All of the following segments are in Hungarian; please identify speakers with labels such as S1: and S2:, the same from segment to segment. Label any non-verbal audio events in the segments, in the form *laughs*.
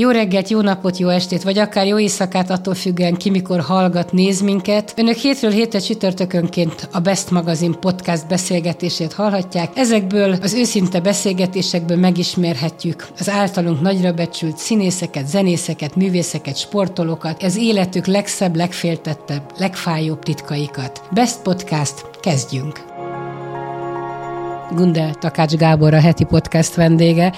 S1: Jó reggelt, jó napot, jó estét, vagy akár jó éjszakát, attól függően ki mikor hallgat, néz minket. Önök hétről hétre csütörtökönként a Best Magazine podcast beszélgetését hallhatják. Ezekből az őszinte beszélgetésekből megismerhetjük az általunk nagyra becsült színészeket, zenészeket, művészeket, sportolókat, az életük legszebb, legféltettebb, legfájóbb titkaikat. Best Podcast, kezdjünk! Gunde Takács Gábor a heti podcast vendége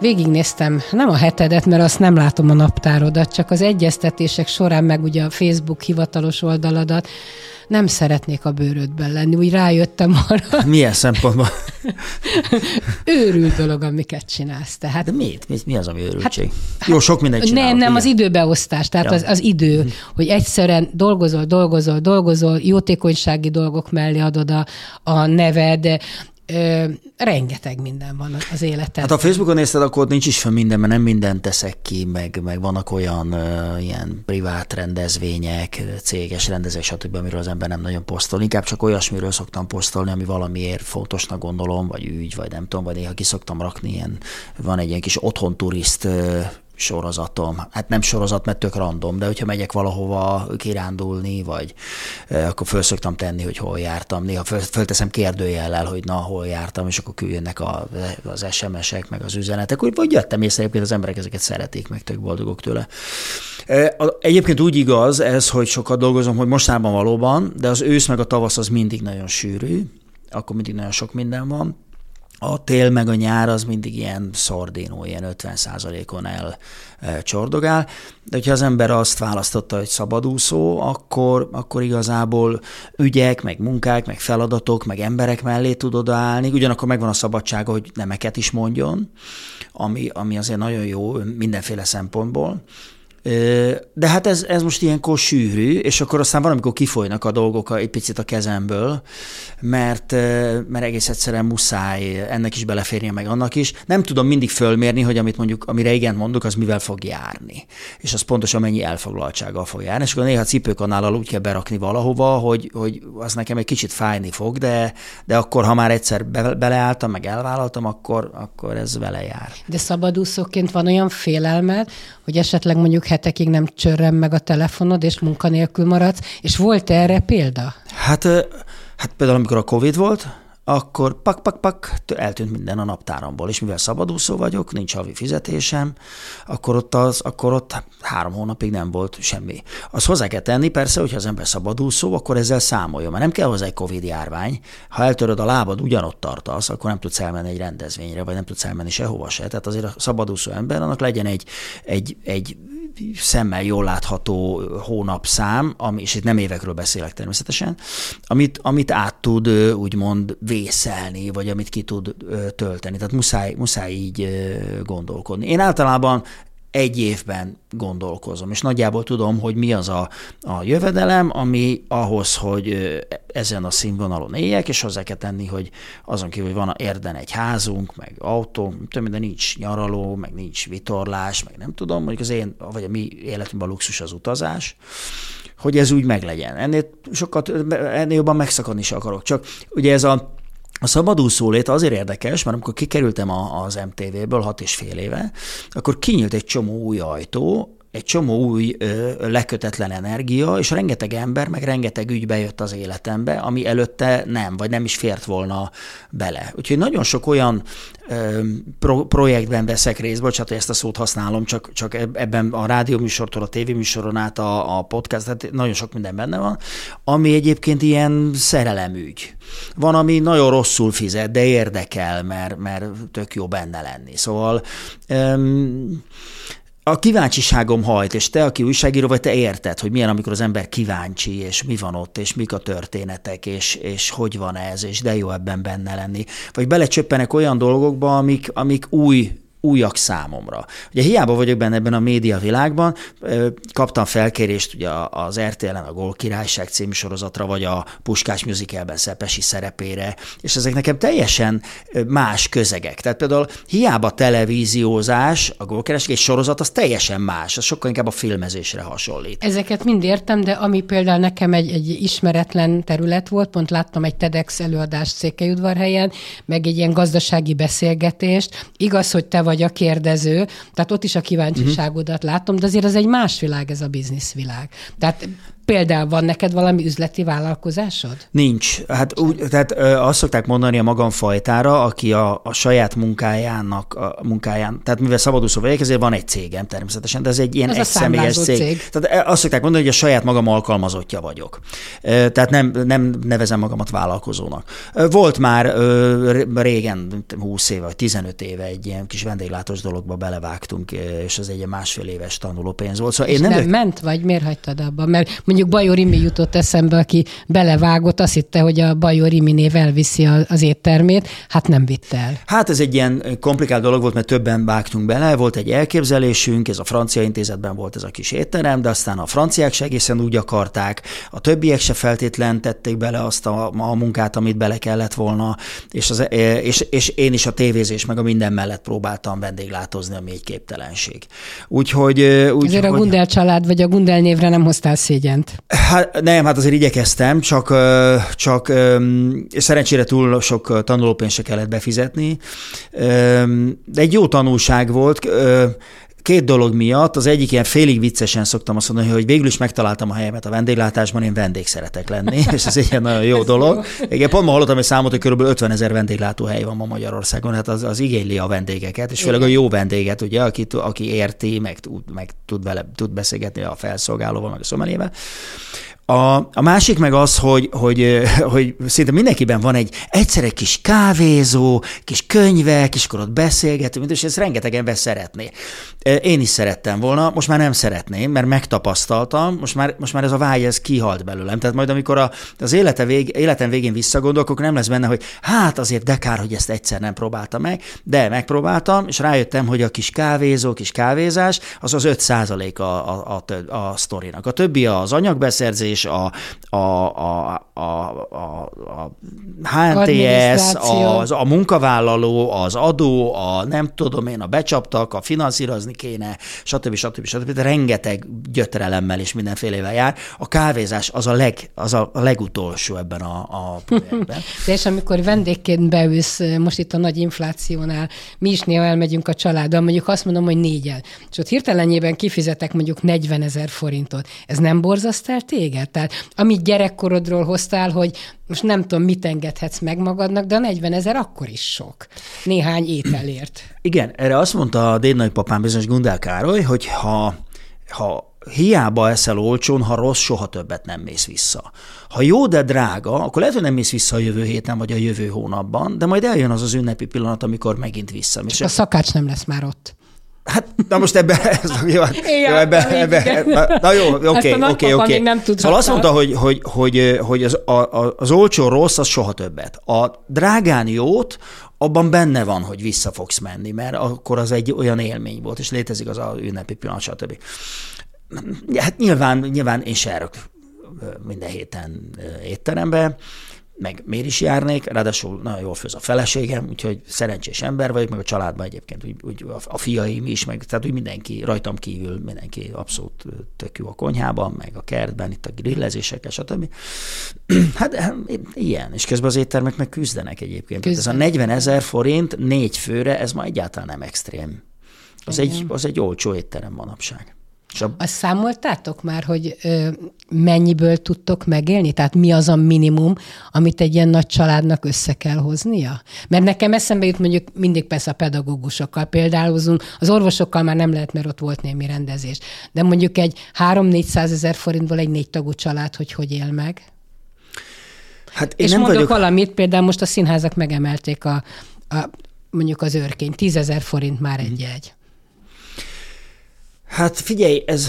S1: végignéztem nem a hetedet, mert azt nem látom a naptárodat, csak az egyeztetések során, meg ugye a Facebook hivatalos oldaladat, nem szeretnék a bőrödben lenni. Úgy rájöttem arra.
S2: Milyen szempontból? *laughs*
S1: Őrült dolog, amiket csinálsz. Tehát,
S2: De miért? Mi, mi az, ami őrültség? Hát, Jó, sok mindent csinálok.
S1: Nem, nem, az időbeosztás, tehát ja. az, az idő, hogy egyszerűen dolgozol, dolgozol, dolgozol, jótékonysági dolgok mellé adod a, a neved, ö, rengeteg minden van az életed.
S2: Hát a Facebookon nézted, akkor ott nincs is fel minden, mert nem mindent teszek ki, meg, meg vannak olyan ö, ilyen privát rendezvények, céges rendezvények, stb., amiről az ember nem nagyon posztol. Inkább csak olyasmiről szoktam posztolni, ami valamiért fontosnak gondolom, vagy ügy, vagy nem tudom, vagy néha ki szoktam rakni ilyen, van egy ilyen kis otthon turiszt sorozatom. Hát nem sorozat, mert tök random, de hogyha megyek valahova kirándulni, vagy akkor föl szoktam tenni, hogy hol jártam. Néha föl, fölteszem kérdőjellel, hogy na, hol jártam, és akkor küldjenek a, az SMS-ek, meg az üzenetek. Úgy, vagy jöttem észre, egyébként az emberek ezeket szeretik, meg tök boldogok tőle. Egyébként úgy igaz ez, hogy sokat dolgozom, hogy mostában valóban, de az ősz meg a tavasz az mindig nagyon sűrű, akkor mindig nagyon sok minden van a tél meg a nyár az mindig ilyen szordinó, ilyen 50 on el e, de hogyha az ember azt választotta, hogy szabadúszó, akkor, akkor igazából ügyek, meg munkák, meg feladatok, meg emberek mellé tud odaállni, ugyanakkor megvan a szabadsága, hogy nemeket is mondjon, ami, ami azért nagyon jó mindenféle szempontból, de hát ez, ez most ilyenkor sűrű, és akkor aztán valamikor kifolynak a dolgok egy picit a kezemből, mert, mert egész egyszerűen muszáj ennek is beleférnie, meg annak is. Nem tudom mindig fölmérni, hogy amit mondjuk, amire igen mondok, az mivel fog járni. És az pontosan mennyi elfoglaltsággal fog járni. És akkor néha cipőkanállal úgy kell berakni valahova, hogy, hogy az nekem egy kicsit fájni fog, de, de akkor, ha már egyszer be, beleálltam, meg elvállaltam, akkor, akkor ez vele jár.
S1: De szabadúszóként van olyan félelmed, hogy esetleg mondjuk hetekig nem csörrem meg a telefonod, és munkanélkül maradsz, és volt erre példa?
S2: Hát, hát például amikor a Covid volt, akkor pak, pak, pak, eltűnt minden a naptáramból, és mivel szabadúszó vagyok, nincs havi fizetésem, akkor ott, az, akkor ott három hónapig nem volt semmi. Az hozzá kell tenni, persze, hogyha az ember szabadúszó, akkor ezzel számoljon, mert nem kell hozzá egy Covid járvány. Ha eltöröd a lábad, ugyanott tartasz, akkor nem tudsz elmenni egy rendezvényre, vagy nem tudsz elmenni sehova se. Tehát azért a szabadúszó ember, annak legyen egy, egy, egy szemmel jól látható hónapszám, ami, és itt nem évekről beszélek természetesen, amit, amit át tud úgymond vészelni, vagy amit ki tud tölteni. Tehát muszáj, muszáj így gondolkodni. Én általában egy évben gondolkozom, és nagyjából tudom, hogy mi az a, a jövedelem, ami ahhoz, hogy ezen a színvonalon éljek, és hozzá kell tenni, hogy azon kívül, hogy van a érden egy házunk, meg autó, tudom, de nincs nyaraló, meg nincs vitorlás, meg nem tudom, mondjuk az én, vagy a mi életünkben a luxus az utazás, hogy ez úgy meglegyen. Ennél sokat, ennél jobban megszakadni is akarok. Csak ugye ez a a szabadúszó lét azért érdekes, mert amikor kikerültem az MTV-ből hat és fél éve, akkor kinyílt egy csomó új ajtó, egy csomó új ö, lekötetlen energia, és rengeteg ember, meg rengeteg ügy bejött az életembe, ami előtte nem, vagy nem is fért volna bele. Úgyhogy nagyon sok olyan ö, pro, projektben veszek részt, bocsánat, hogy ezt a szót használom, csak, csak ebben a rádióműsortól a tévéműsoron át a, a podcast, tehát nagyon sok minden benne van, ami egyébként ilyen szerelemügy. Van, ami nagyon rosszul fizet, de érdekel, mert, mert tök jó benne lenni. Szóval öm, a kíváncsiságom hajt, és te, aki újságíró vagy, te érted, hogy milyen, amikor az ember kíváncsi, és mi van ott, és mik a történetek, és, és hogy van ez, és de jó ebben benne lenni. Vagy belecsöppenek olyan dolgokba, amik, amik új újak számomra. Ugye hiába vagyok benne ebben a média világban, kaptam felkérést ugye az RTL-en a Gól Királyság című sorozatra, vagy a Puskás musicalben Szepesi szerepére, és ezek nekem teljesen más közegek. Tehát például hiába televíziózás, a Gól Királyság egy sorozat, az teljesen más, az sokkal inkább a filmezésre hasonlít.
S1: Ezeket mind értem, de ami például nekem egy, egy ismeretlen terület volt, pont láttam egy TEDx előadást Székelyudvarhelyen, meg egy ilyen gazdasági beszélgetést. Igaz, hogy te vagy a kérdező, tehát ott is a kíváncsiságodat látom, de azért az egy más világ ez a bizniszvilág. Tehát Például van neked valami üzleti vállalkozásod?
S2: Nincs. Hát úgy, tehát ö, azt szokták mondani a magam fajtára, aki a, a saját munkájának, a munkáján, tehát mivel szabadúszó vagyok, ezért van egy cégem természetesen, de ez egy ilyen egy személyes cég. cég. Tehát azt szokták mondani, hogy a saját magam alkalmazottja vagyok. Tehát nem, nem nevezem magamat vállalkozónak. Volt már régen, 20 éve vagy 15 éve egy ilyen kis vendéglátós dologba belevágtunk, és ez egy másfél éves tanulópénz volt.
S1: Szóval és én nem, nem ment, vagy miért hagytad abba? Mert mondjuk Bajor Imi jutott eszembe, aki belevágott, azt hitte, hogy a Bajor Iminév elviszi az éttermét, hát nem vitte el.
S2: Hát ez egy ilyen komplikált dolog volt, mert többen vágtunk bele, volt egy elképzelésünk, ez a francia intézetben volt ez a kis étterem, de aztán a franciák se egészen úgy akarták, a többiek se feltétlen tették bele azt a, a munkát, amit bele kellett volna, és, az, és, és én is a tévézés meg a minden mellett próbáltam vendéglátozni, ami egy képtelenség. Úgyhogy...
S1: Úgy, Ezért a Gundel család vagy a Gundel névre nem hoztál szégyent.
S2: Hát nem, hát azért igyekeztem, csak, csak szerencsére túl sok tanulópénzt se kellett befizetni. De egy jó tanulság volt két dolog miatt. Az egyik ilyen félig viccesen szoktam azt mondani, hogy végül is megtaláltam a helyemet a vendéglátásban, én vendég szeretek lenni, *laughs* és ez egy ilyen nagyon jó dolog. Igen, pont ma hallottam egy számot, hogy kb. 50 ezer vendéglátóhely van ma Magyarországon, hát az, az igényli a vendégeket, és főleg a jó vendéget, ugye, aki, aki érti, meg, meg tud, vele, tud beszélgetni a felszolgálóval, meg a szomelével. A, a másik meg az, hogy, hogy, *laughs* hogy szinte mindenkiben van egy egyszer egy kis kávézó, kis könyvek, és akkor ott beszélgetünk, és ezt rengeteg ember szeretné. Én is szerettem volna, most már nem szeretném, mert megtapasztaltam, most már, most már ez a vágy, ez kihalt belőlem. Tehát majd amikor a, az élete vég, életem végén visszagondolok, akkor nem lesz benne, hogy hát azért de kár, hogy ezt egyszer nem próbáltam meg, de megpróbáltam, és rájöttem, hogy a kis kávézó, kis kávézás, az az 5 a, a, a, a sztorinak. A többi az anyagbeszerzés, és a, a, a, a, a, a HNTS, az, a munkavállaló, az adó, a nem tudom én, a becsaptak, a finanszírozni kéne, stb. stb. stb. De rengeteg gyötrelemmel és mindenfélevel jár. A kávézás az a, leg, az a, legutolsó ebben a, a projektben.
S1: De *laughs* és amikor vendégként beülsz, most itt a nagy inflációnál, mi is néha elmegyünk a családdal, mondjuk azt mondom, hogy négyen, és ott hirtelenjében kifizetek mondjuk 40 ezer forintot. Ez nem borzaszt el téged? Tehát amit gyerekkorodról hoztál, hogy most nem tudom, mit engedhetsz meg magadnak, de a 40 ezer akkor is sok. Néhány ételért.
S2: Igen, erre azt mondta a dédnagypapám bizonyos Gundel Károly, hogy ha, ha hiába eszel olcsón, ha rossz, soha többet nem mész vissza. Ha jó, de drága, akkor lehet, hogy nem mész vissza a jövő héten vagy a jövő hónapban, de majd eljön az az ünnepi pillanat, amikor megint vissza.
S1: Csak a szakács nem lesz már ott.
S2: Hát, na most ebbe, ez, *laughs* jó, jó, ebbe, ebbe, na, na jó, oké, oké, oké. Szóval azt mondta, hogy, hogy, hogy, hogy az, a, az olcsó rossz, az soha többet. A drágán jót, abban benne van, hogy vissza fogsz menni, mert akkor az egy olyan élmény volt, és létezik az a ünnepi pillanat, stb. Hát nyilván, nyilván én se minden héten étterembe, meg miért is járnék, ráadásul nagyon jól főz a feleségem, úgyhogy szerencsés ember vagyok, meg a családban egyébként úgy, úgy a fiaim is, meg tehát úgy mindenki, rajtam kívül mindenki abszolút tök jó a konyhában, meg a kertben, itt a grillezésekkel, stb. *clears throat* Hát ilyen, és közben az éttermek meg küzdenek egyébként. Küzdenek. Ez a 40 ezer forint négy főre, ez ma egyáltalán nem extrém. Az, egy, az egy olcsó étterem manapság.
S1: A... Azt számoltátok már, hogy ö, mennyiből tudtok megélni? Tehát mi az a minimum, amit egy ilyen nagy családnak össze kell hoznia? Mert nekem eszembe jut mondjuk mindig persze a pedagógusokkal például, az orvosokkal már nem lehet, mert ott volt némi rendezés. De mondjuk egy 3-400 ezer forintból egy négy tagú család, hogy hogy él meg? Hát én És nem mondok vagyok... valamit, például most a színházak megemelték a, a mondjuk az őrkény, 10 ezer forint már egy jegy.
S2: Hát figyelj, ez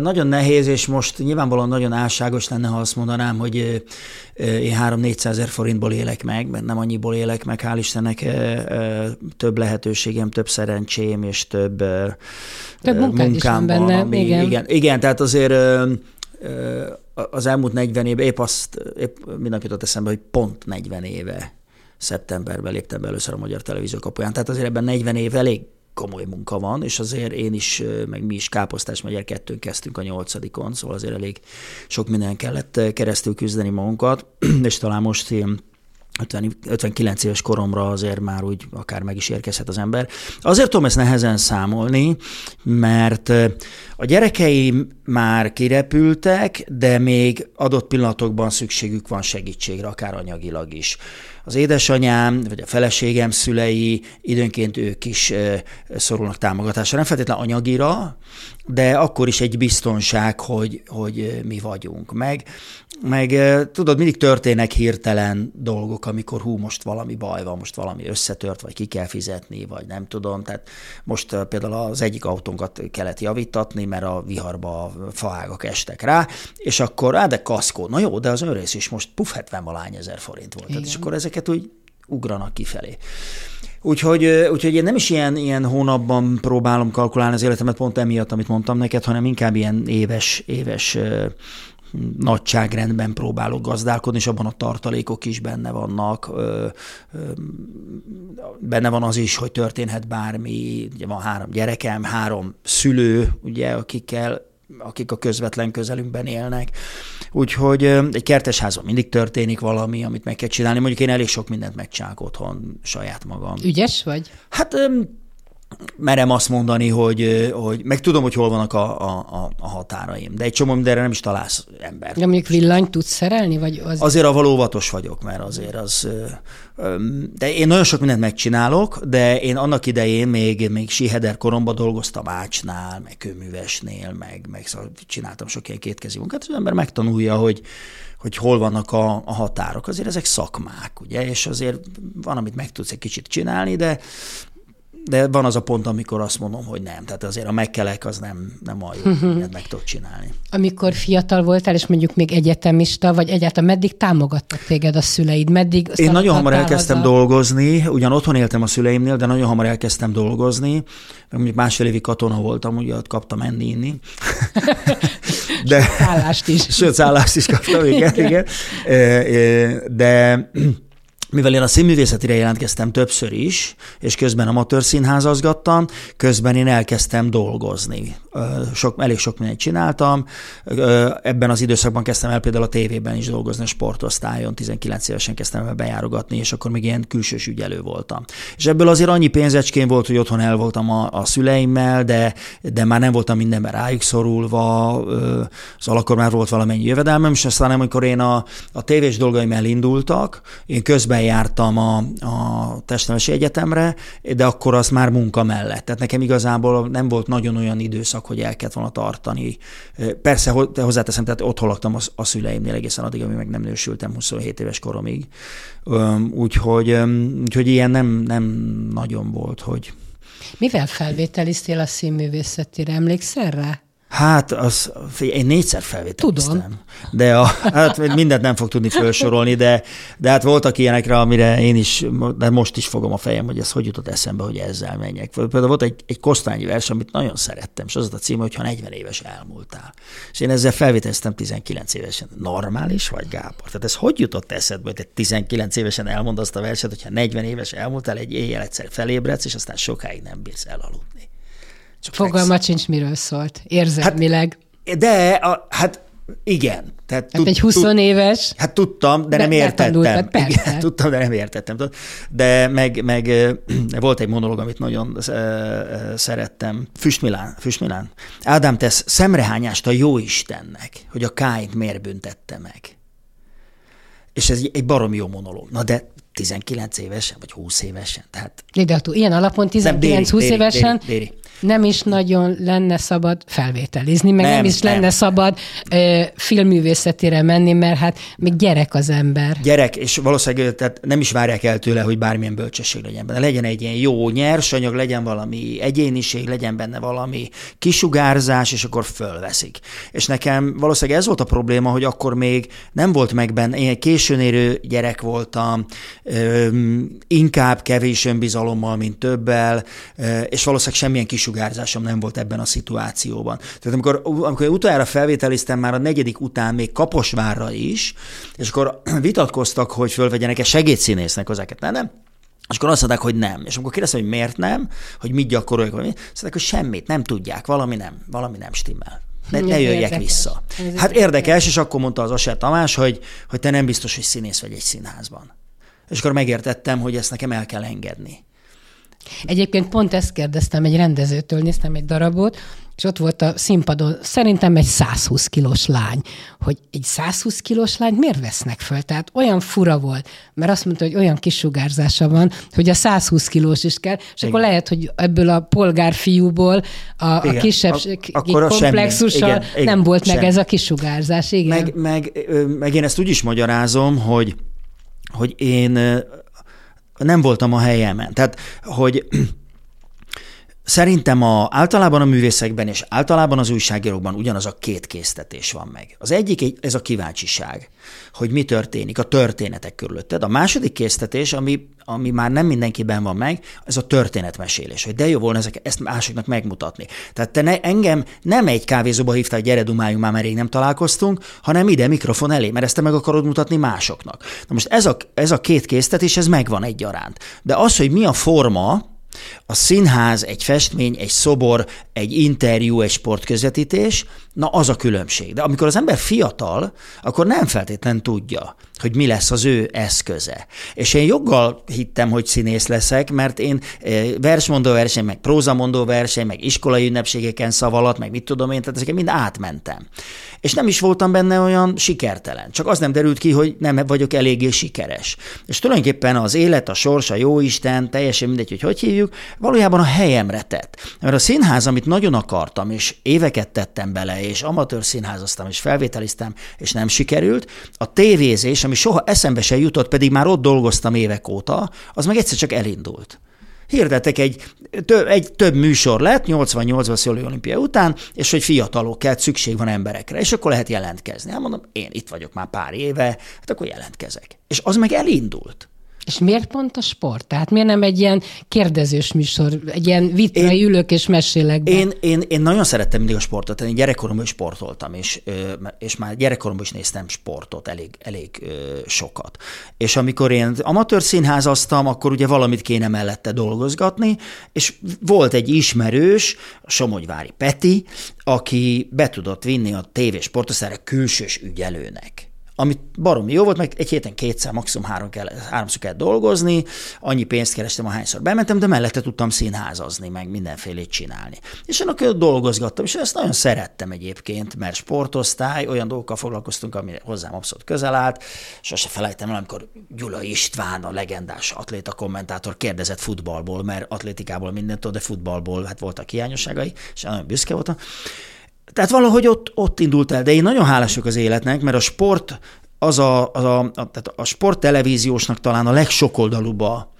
S2: nagyon nehéz, és most nyilvánvalóan nagyon álságos lenne, ha azt mondanám, hogy én 3-400 ezer forintból élek meg, mert nem annyiból élek meg, hál' Istennek több lehetőségem, több szerencsém, és több,
S1: több munkám van. Benne, ami, igen.
S2: igen. Igen, tehát azért az elmúlt 40 éve, épp azt, épp mindenki jutott eszembe, hogy pont 40 éve szeptemberben léptem be először a Magyar Televízió kapuján. Tehát azért ebben 40 év elég komoly munka van, és azért én is, meg mi is Káposztás Magyar kettőn kezdtünk a nyolcadikon, szóval azért elég sok minden kellett keresztül küzdeni magunkat, *clears throat* és talán most én 50, 59 éves koromra azért már úgy akár meg is érkezhet az ember. Azért tudom ezt nehezen számolni, mert a gyerekeim már kirepültek, de még adott pillanatokban szükségük van segítségre, akár anyagilag is. Az édesanyám, vagy a feleségem szülei időnként ők is szorulnak támogatásra. Nem feltétlenül anyagira, de akkor is egy biztonság, hogy, hogy mi vagyunk. Meg, meg tudod, mindig történnek hirtelen dolgok, amikor hú, most valami baj van, most valami összetört, vagy ki kell fizetni, vagy nem tudom. Tehát most például az egyik autónkat kellett javítatni, mert a viharba faágak estek rá, és akkor, á, de kaszkó, na jó, de az önrész is most puf, 70 valány ezer forint volt. Tehát, és akkor ezeket úgy ugranak kifelé. Úgyhogy, úgyhogy én nem is ilyen, ilyen hónapban próbálom kalkulálni az életemet pont emiatt, amit mondtam neked, hanem inkább ilyen éves, éves nagyságrendben próbálok gazdálkodni, és abban a tartalékok is benne vannak. Benne van az is, hogy történhet bármi. Ugye van három gyerekem, három szülő, ugye, akikkel akik a közvetlen közelünkben élnek. Úgyhogy egy kertesházban mindig történik valami, amit meg kell csinálni. Mondjuk én elég sok mindent megcsinálok otthon saját magam.
S1: Ügyes vagy?
S2: Hát merem azt mondani, hogy, hogy meg tudom, hogy hol vannak a, a, a határaim, de egy csomó mindenre nem is találsz ember.
S1: De mondjuk villanyt tudsz szerelni? Vagy
S2: az... Azért a óvatos vagyok, mert azért az... De én nagyon sok mindent megcsinálok, de én annak idején még, még Siheder koromban dolgoztam Ácsnál, meg kőművesnél, meg, meg szóval csináltam sok ilyen kétkezi munkát, az ember megtanulja, hogy, hogy hol vannak a, a határok. Azért ezek szakmák, ugye, és azért van, amit meg tudsz egy kicsit csinálni, de de van az a pont, amikor azt mondom, hogy nem. Tehát azért a megkelek az nem, nem a jó, uh-huh. meg tudok csinálni.
S1: Amikor fiatal voltál, és mondjuk még egyetemista, vagy egyáltalán meddig támogattak téged a szüleid? Meddig
S2: Én nagyon hamar elkezdtem a... dolgozni, ugyan otthon éltem a szüleimnél, de nagyon hamar elkezdtem dolgozni, mert mondjuk másfél évig katona voltam, ugye ott kaptam enni, inni. *laughs*
S1: de, szállást is.
S2: Sőt, szállást is kaptam, igen, igen. De mivel én a színművészetire jelentkeztem többször is, és közben amatőr színházazgattam, közben én elkezdtem dolgozni. Sok, elég sok mindent csináltam. Ebben az időszakban kezdtem el például a tévében is dolgozni, a sportosztályon, 19 évesen kezdtem el bejárogatni, és akkor még ilyen külsős ügyelő voltam. És ebből azért annyi pénzecskén volt, hogy otthon el voltam a, a szüleimmel, de, de már nem voltam mindenben rájuk szorulva, az akkor már volt valamennyi jövedelmem, és aztán amikor én a, a tévés dolgaim elindultak, én közben jártam a, a testnevelési egyetemre, de akkor az már munka mellett. Tehát nekem igazából nem volt nagyon olyan időszak, hogy el kellett volna tartani. Persze, hozzáteszem, tehát ott laktam a, a szüleimnél egészen addig, amíg meg nem nősültem 27 éves koromig. Úgyhogy, úgyhogy ilyen nem, nem nagyon volt, hogy...
S1: Mivel felvételiztél a színművészetére? Emlékszel rá?
S2: Hát, az, én négyszer felvételiztem.
S1: Tudom.
S2: De a, hát mindent nem fog tudni felsorolni, de, de hát voltak ilyenekre, amire én is, de most is fogom a fejem, hogy ez hogy jutott eszembe, hogy ezzel menjek. Például volt egy, egy kosztányi vers, amit nagyon szerettem, és az a cím, hogyha 40 éves elmúltál. És én ezzel felvételiztem 19 évesen. Normális vagy, Gábor? Tehát ez hogy jutott eszedbe, hogy te 19 évesen elmond azt a verset, hogyha 40 éves elmúltál, egy éjjel egyszer felébredsz, és aztán sokáig nem bírsz elaludni.
S1: Csak Fogalma sincs, miről szólt. Érzelmileg.
S2: Hát, de, a, hát igen.
S1: Tehát hát tud, egy 20 tud, éves.
S2: Hát tudtam, de, nem értettem. Igen, *laughs* tudtam, de nem értettem. De meg, meg *clears throat* volt egy monológ, amit nagyon szerettem. Füstmilán, Füstmilán. Ádám, tesz szemrehányást a jó Istennek, hogy a Káint miért büntette meg. És ez egy barom jó monológ. Na de 19 évesen, vagy 20 évesen. Tehát...
S1: De ilyen alapon 19-20 évesen déri, déri nem is nagyon lenne szabad felvételizni, meg nem, nem is nem. lenne szabad ö, filmművészetére menni, mert hát még gyerek az ember.
S2: Gyerek, és valószínűleg tehát nem is várják el tőle, hogy bármilyen bölcsesség legyen benne. Legyen egy ilyen jó nyersanyag, legyen valami egyéniség, legyen benne valami kisugárzás, és akkor fölveszik. És nekem valószínűleg ez volt a probléma, hogy akkor még nem volt meg benne, én későn érő gyerek voltam, ö, inkább kevés önbizalommal, mint többel, ö, és valószínűleg semmilyen kis kisugárzásom nem volt ebben a szituációban. Tehát amikor, amikor utoljára felvételiztem már a negyedik után még Kaposvárra is, és akkor *clears throat* vitatkoztak, hogy fölvegyenek-e segédszínésznek hozzáket, nem, nem, és akkor azt mondták, hogy nem. És amikor kérdeztem, hogy miért nem, hogy mit gyakorolják, azt mondták, hogy semmit, nem tudják, valami nem, valami nem stimmel. Ne, ne jöjjek érdekes. vissza. Ez hát érdekes, és akkor mondta az Aser Tamás, hogy, hogy te nem biztos, hogy színész vagy egy színházban. És akkor megértettem, hogy ezt nekem el kell engedni.
S1: Egyébként pont ezt kérdeztem egy rendezőtől, néztem egy darabot, és ott volt a színpadon szerintem egy 120 kilós lány, hogy egy 120 kilós lány miért vesznek föl? Tehát olyan fura volt, mert azt mondta, hogy olyan kisugárzása van, hogy a 120 kilós is kell, és Igen. akkor lehet, hogy ebből a polgárfiúból a, a kisebbségi komplexussal igen, igen, nem volt semmi. meg ez a kisugárzás. Igen.
S2: Meg, meg, meg én ezt úgy is magyarázom, hogy, hogy én nem voltam a helyemen. Tehát, hogy Szerintem a, általában a művészekben és általában az újságírókban ugyanaz a két késztetés van meg. Az egyik ez a kíváncsiság, hogy mi történik, a történetek körülötted. A második késztetés, ami, ami már nem mindenkiben van meg, ez a történetmesélés, hogy de jó volna ezek, ezt másoknak megmutatni. Tehát te ne, engem nem egy kávézóba hívtál, gyere dumáljunk már, rég nem találkoztunk, hanem ide mikrofon elé, mert ezt te meg akarod mutatni másoknak. Na most ez a, ez a két késztetés, ez megvan egyaránt. De az, hogy mi a forma, a színház, egy festmény, egy szobor, egy interjú, egy sportközvetítés, na az a különbség. De amikor az ember fiatal, akkor nem feltétlen tudja, hogy mi lesz az ő eszköze. És én joggal hittem, hogy színész leszek, mert én eh, versmondó verseny, meg prózamondó verseny, meg iskolai ünnepségeken szavalat, meg mit tudom én, tehát ezeket mind átmentem. És nem is voltam benne olyan sikertelen. Csak az nem derült ki, hogy nem vagyok eléggé sikeres. És tulajdonképpen az élet, a sors, a jóisten, teljesen mindegy, hogy hogy hívjuk, valójában a helyemre tett. Mert a színház, amit nagyon akartam, és éveket tettem bele, és amatőr színházaztam, és felvételiztem, és nem sikerült, a tévézés, ami soha eszembe se jutott, pedig már ott dolgoztam évek óta, az meg egyszer csak elindult. Hirdettek egy, több, egy több műsor lett, 88-ban Szoli olimpia után, és hogy fiatalok kell, szükség van emberekre, és akkor lehet jelentkezni. Hát mondom, én itt vagyok már pár éve, hát akkor jelentkezek. És az meg elindult.
S1: És miért pont a sport? Tehát miért nem egy ilyen kérdezős műsor, egy ilyen vitrai én, ülök és mesélek be?
S2: Én, én, én nagyon szerettem mindig a sportot, én gyerekkoromban is sportoltam, és, és már gyerekkoromban is néztem sportot elég, elég sokat. És amikor én amatőr színházaztam, akkor ugye valamit kéne mellette dolgozgatni, és volt egy ismerős, Somogyvári Peti, aki be tudott vinni a tévésportoszára külsős ügyelőnek amit baromi jó volt, meg egy héten kétszer, maximum három kell, háromszor kell dolgozni, annyi pénzt kerestem, ahányszor bementem, de mellette tudtam színházazni, meg mindenfélét csinálni. És én dolgozgattam, és ezt nagyon szerettem egyébként, mert sportosztály, olyan dolgokkal foglalkoztunk, ami hozzám abszolút közel állt, sose felejtem el, amikor Gyula István, a legendás atléta kommentátor kérdezett futballból, mert atlétikából mindent tud, de futballból hát voltak hiányosságai, és nagyon büszke voltam. Tehát valahogy ott, ott indult el, de én nagyon hálás vagyok az életnek, mert a sport az a, az a, a, tehát a sport televíziósnak talán a legsokoldalúbb a,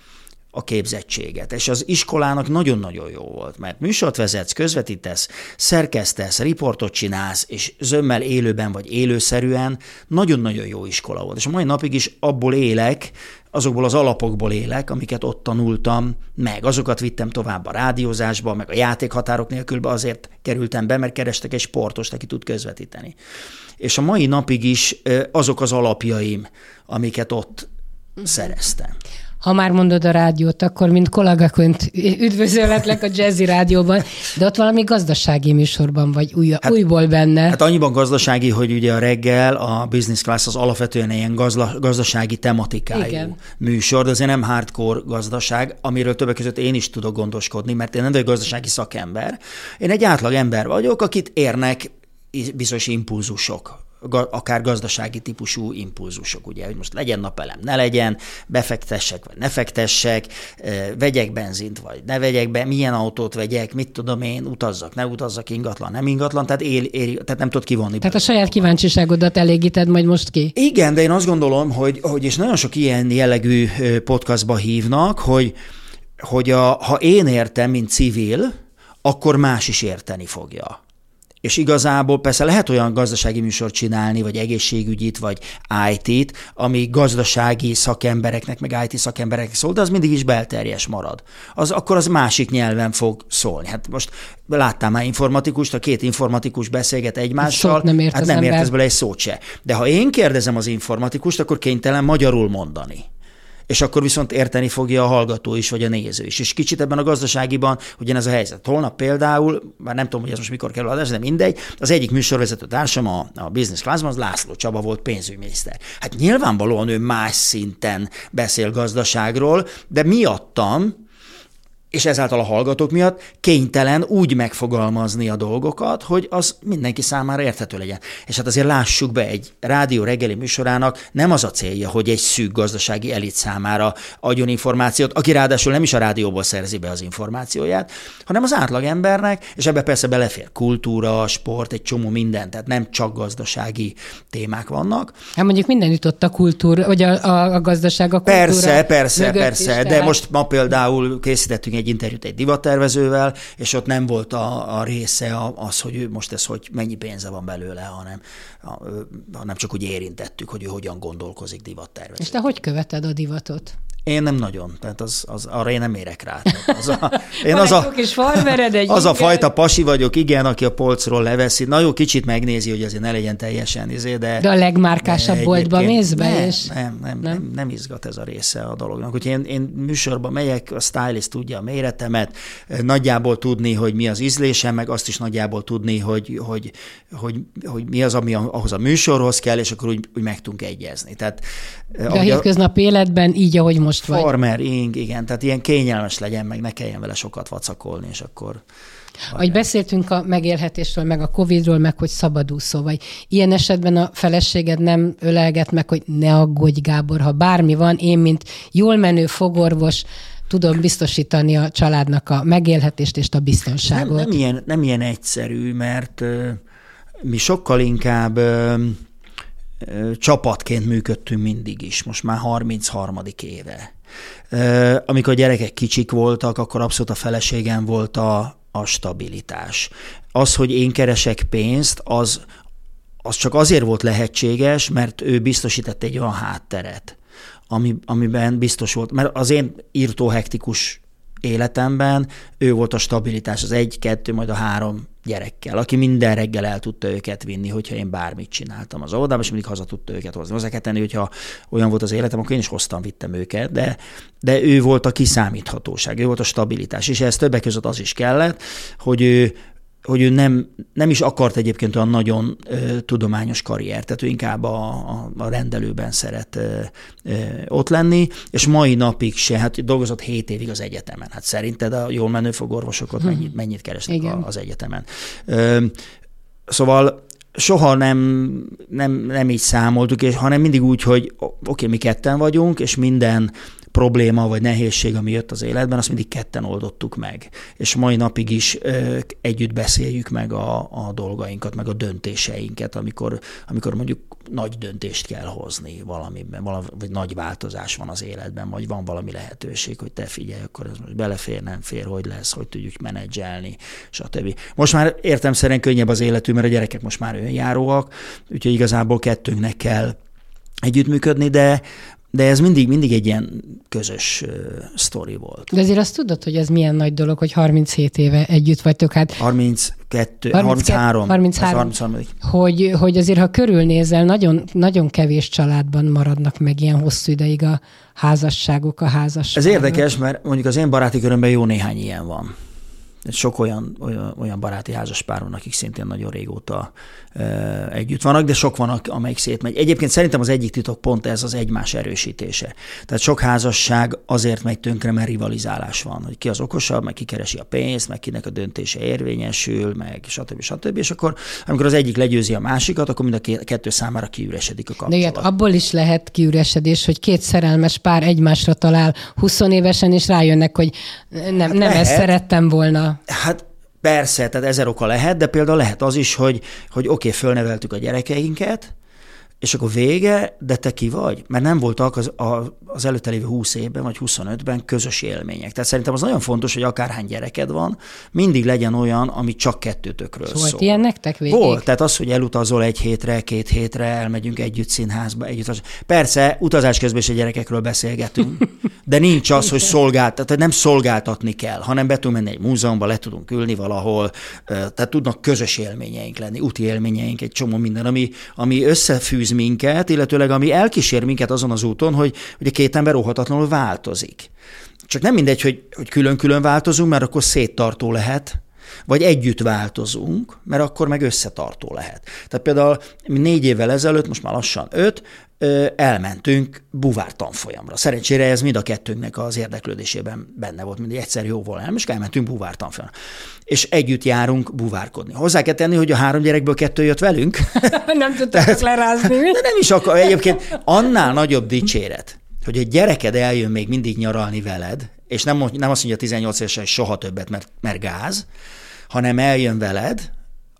S2: a képzettséget. És az iskolának nagyon-nagyon jó volt, mert műsort vezetsz, közvetítesz, szerkesztesz, riportot csinálsz, és zömmel élőben vagy élőszerűen nagyon-nagyon jó iskola volt. És a mai napig is abból élek, azokból az alapokból élek, amiket ott tanultam, meg azokat vittem tovább a rádiózásba, meg a játékhatárok nélkülbe azért kerültem be, mert kerestek egy sportost, aki tud közvetíteni. És a mai napig is azok az alapjaim, amiket ott szereztem
S1: ha már mondod a rádiót, akkor mint kollégaként üdvözöletlek a Jazzy Rádióban, de ott valami gazdasági műsorban vagy új, hát, újból benne.
S2: Hát annyiban gazdasági, hogy ugye a reggel a Business Class az alapvetően ilyen gazla, gazdasági tematikájú Igen. műsor, de azért nem hardcore gazdaság, amiről többek között én is tudok gondoskodni, mert én nem vagyok gazdasági szakember. Én egy átlag ember vagyok, akit érnek bizonyos impulzusok akár gazdasági típusú impulzusok, ugye, hogy most legyen napelem, ne legyen, befektessek, vagy ne fektessek, vegyek benzint, vagy ne vegyek be, milyen autót vegyek, mit tudom én, utazzak, ne utazzak, ingatlan, nem ingatlan, tehát, él, él, tehát nem tudod kivonni.
S1: Tehát a saját kíváncsiságodat elégíted majd most ki?
S2: Igen, de én azt gondolom, hogy, hogy és nagyon sok ilyen jellegű podcastba hívnak, hogy, hogy a, ha én értem, mint civil, akkor más is érteni fogja. És igazából persze lehet olyan gazdasági műsort csinálni, vagy egészségügyit, vagy IT-t, ami gazdasági szakembereknek, meg IT szakembereknek szól, de az mindig is belterjes marad. Az akkor az másik nyelven fog szólni. Hát most láttam már informatikust, a két informatikus beszélget egymással, Sok
S1: nem ért
S2: hát nem értesz bele egy szót se. De ha én kérdezem az informatikust, akkor kénytelen magyarul mondani és akkor viszont érteni fogja a hallgató is, vagy a néző is. És kicsit ebben a gazdaságiban ugyanez a helyzet. Holnap például, már nem tudom, hogy ez most mikor kerül adás, de mindegy, az egyik műsorvezető társam a, a Business Classban, az László Csaba volt pénzügyminiszter. Hát nyilvánvalóan ő más szinten beszél gazdaságról, de miattam, és ezáltal a hallgatók miatt kénytelen úgy megfogalmazni a dolgokat, hogy az mindenki számára érthető legyen. És hát azért lássuk be, egy rádió reggeli műsorának nem az a célja, hogy egy szűk gazdasági elit számára adjon információt, aki ráadásul nem is a rádióból szerzi be az információját, hanem az átlagembernek, és ebbe persze belefér kultúra, sport, egy csomó minden, tehát nem csak gazdasági témák vannak.
S1: Hát mondjuk minden jutott a kultúra, vagy a, a, a gazdaság a kultúra.
S2: Persze, persze, persze, is, de most ma például készítettünk egy interjút egy divattervezővel, és ott nem volt a, a része az, hogy ő most ez, hogy mennyi pénze van belőle, hanem, hanem csak úgy érintettük, hogy ő hogyan gondolkozik divattervező.
S1: És te hogy követed a divatot?
S2: Én nem nagyon, tehát az, az, arra én nem érek rá. Az a, *laughs*
S1: én az a, kis farmered, egy
S2: az a fajta pasi vagyok, igen, aki a polcról leveszi. Na jó, kicsit megnézi, hogy azért ne legyen teljesen izé, de...
S1: De a legmárkásabb boltba mész be,
S2: nem,
S1: és...
S2: Nem, nem, nem, nem, nem izgat ez a része a dolognak. Hogy én, én műsorba megyek, a stylist tudja a méretemet, nagyjából tudni, hogy mi az ízlésem, meg azt is nagyjából tudni, hogy, hogy, hogy, hogy mi az, ami ahhoz a műsorhoz kell, és akkor úgy, úgy meg tudunk egyezni. Tehát,
S1: de a hétköznapi életben így, ahogy most
S2: most vagy. Farmer ing, igen, tehát ilyen kényelmes legyen, meg ne kelljen vele sokat vacakolni, és akkor...
S1: Ahogy beszéltünk a megélhetésről, meg a Covid-ról, meg hogy szabadúszó vagy. Ilyen esetben a feleséged nem ölelget meg, hogy ne aggódj, Gábor, ha bármi van, én, mint jól menő fogorvos, tudom biztosítani a családnak a megélhetést és a biztonságot.
S2: Nem, nem, ilyen, nem ilyen egyszerű, mert uh, mi sokkal inkább uh, csapatként működtünk mindig is, most már 33. éve. Amikor a gyerekek kicsik voltak, akkor abszolút a feleségem volt a, a stabilitás. Az, hogy én keresek pénzt, az, az csak azért volt lehetséges, mert ő biztosított egy olyan hátteret, ami, amiben biztos volt, mert az én írtó hektikus életemben ő volt a stabilitás, az egy, kettő, majd a három gyerekkel, aki minden reggel el tudta őket vinni, hogyha én bármit csináltam az óvodában, és mindig haza tudta őket hozni. Hozzá kell tenni, hogyha olyan volt az életem, akkor én is hoztam, vittem őket, de, de ő volt a kiszámíthatóság, ő volt a stabilitás, és ez többek között az is kellett, hogy ő, hogy ő nem, nem is akart egyébként olyan nagyon ö, tudományos karriert, tehát ő inkább a, a, a rendelőben szeret ö, ö, ott lenni, és mai napig se, hát dolgozott 7 évig az egyetemen. Hát szerinted a jól menő fogorvosokat hmm. mennyit, mennyit keresnek Igen. az egyetemen? Ö, szóval soha nem, nem, nem így számoltuk, és, hanem mindig úgy, hogy oké, okay, mi ketten vagyunk, és minden probléma vagy nehézség, ami jött az életben, azt mindig ketten oldottuk meg. És mai napig is ö, együtt beszéljük meg a, a dolgainkat, meg a döntéseinket, amikor, amikor mondjuk nagy döntést kell hozni valamiben, valami, vagy nagy változás van az életben, vagy van valami lehetőség, hogy te figyelj, akkor ez most belefér, nem fér, hogy lesz, hogy tudjuk menedzselni, stb. Most már értem szerint könnyebb az életünk, mert a gyerekek most már önjáróak, úgyhogy igazából kettőnknek kell együttműködni, de de ez mindig, mindig egy ilyen közös uh, sztori volt.
S1: De azért azt tudod, hogy ez milyen nagy dolog, hogy 37 éve együtt vagytok, hát...
S2: 32, 33.
S1: 33. 33. Hogy, hogy azért, ha körülnézel, nagyon, nagyon kevés családban maradnak meg ilyen hosszú ideig a házasságok, a házasságok.
S2: Ez érdekes, mert mondjuk az én baráti körömben jó néhány ilyen van sok olyan, olyan, olyan baráti házaspár akik szintén nagyon régóta e, együtt vannak, de sok van, amelyik szétmegy. Egyébként szerintem az egyik titok pont ez az egymás erősítése. Tehát sok házasság azért megy tönkre, mert rivalizálás van, hogy ki az okosabb, meg ki keresi a pénzt, meg kinek a döntése érvényesül, meg stb. stb. És akkor, amikor az egyik legyőzi a másikat, akkor mind a kettő számára kiüresedik a kapcsolat.
S1: De ilyet, abból is lehet kiüresedés, hogy két szerelmes pár egymásra talál 20 évesen, és rájönnek, hogy nem, hát nem lehet. ezt szerettem volna.
S2: Hát persze, tehát ezer oka lehet, de például lehet az is, hogy, hogy oké, okay, fölneveltük a gyerekeinket, és akkor vége, de te ki vagy? Mert nem voltak az, a, az előtte lévő 20 évben vagy 25-ben közös élmények. Tehát szerintem az nagyon fontos, hogy akárhány gyereked van, mindig legyen olyan, ami csak kettőtökről
S1: Volt
S2: szól.
S1: ilyen nektek végig?
S2: Volt, tehát az, hogy elutazol egy hétre, két hétre, elmegyünk együtt színházba, együtt. Persze, utazás közben is a gyerekekről beszélgetünk, *laughs* De nincs az, hogy szolgáltat, nem szolgáltatni kell, hanem be tudunk menni egy múzeumba, le tudunk ülni valahol, tehát tudnak közös élményeink lenni, úti élményeink, egy csomó minden, ami, ami összefűz minket, illetőleg ami elkísér minket azon az úton, hogy, hogy a két ember óhatatlanul változik. Csak nem mindegy, hogy, hogy külön-külön változunk, mert akkor széttartó lehet, vagy együtt változunk, mert akkor meg összetartó lehet. Tehát például mi négy évvel ezelőtt, most már lassan öt, elmentünk buvár tanfolyamra. Szerencsére ez mind a kettőnknek az érdeklődésében benne volt, mindig egyszer jó volt, és elmentünk buvár tanfolyamra. És együtt járunk buvárkodni. Hozzá kell tenni, hogy a három gyerekből kettő jött velünk. *laughs*
S1: nem tudtak lerázni.
S2: De nem is akar. Egyébként annál nagyobb dicséret, hogy egy gyereked eljön még mindig nyaralni veled, és nem, nem azt mondja 18 évesen, hogy soha többet, mert, mert gáz, hanem eljön veled,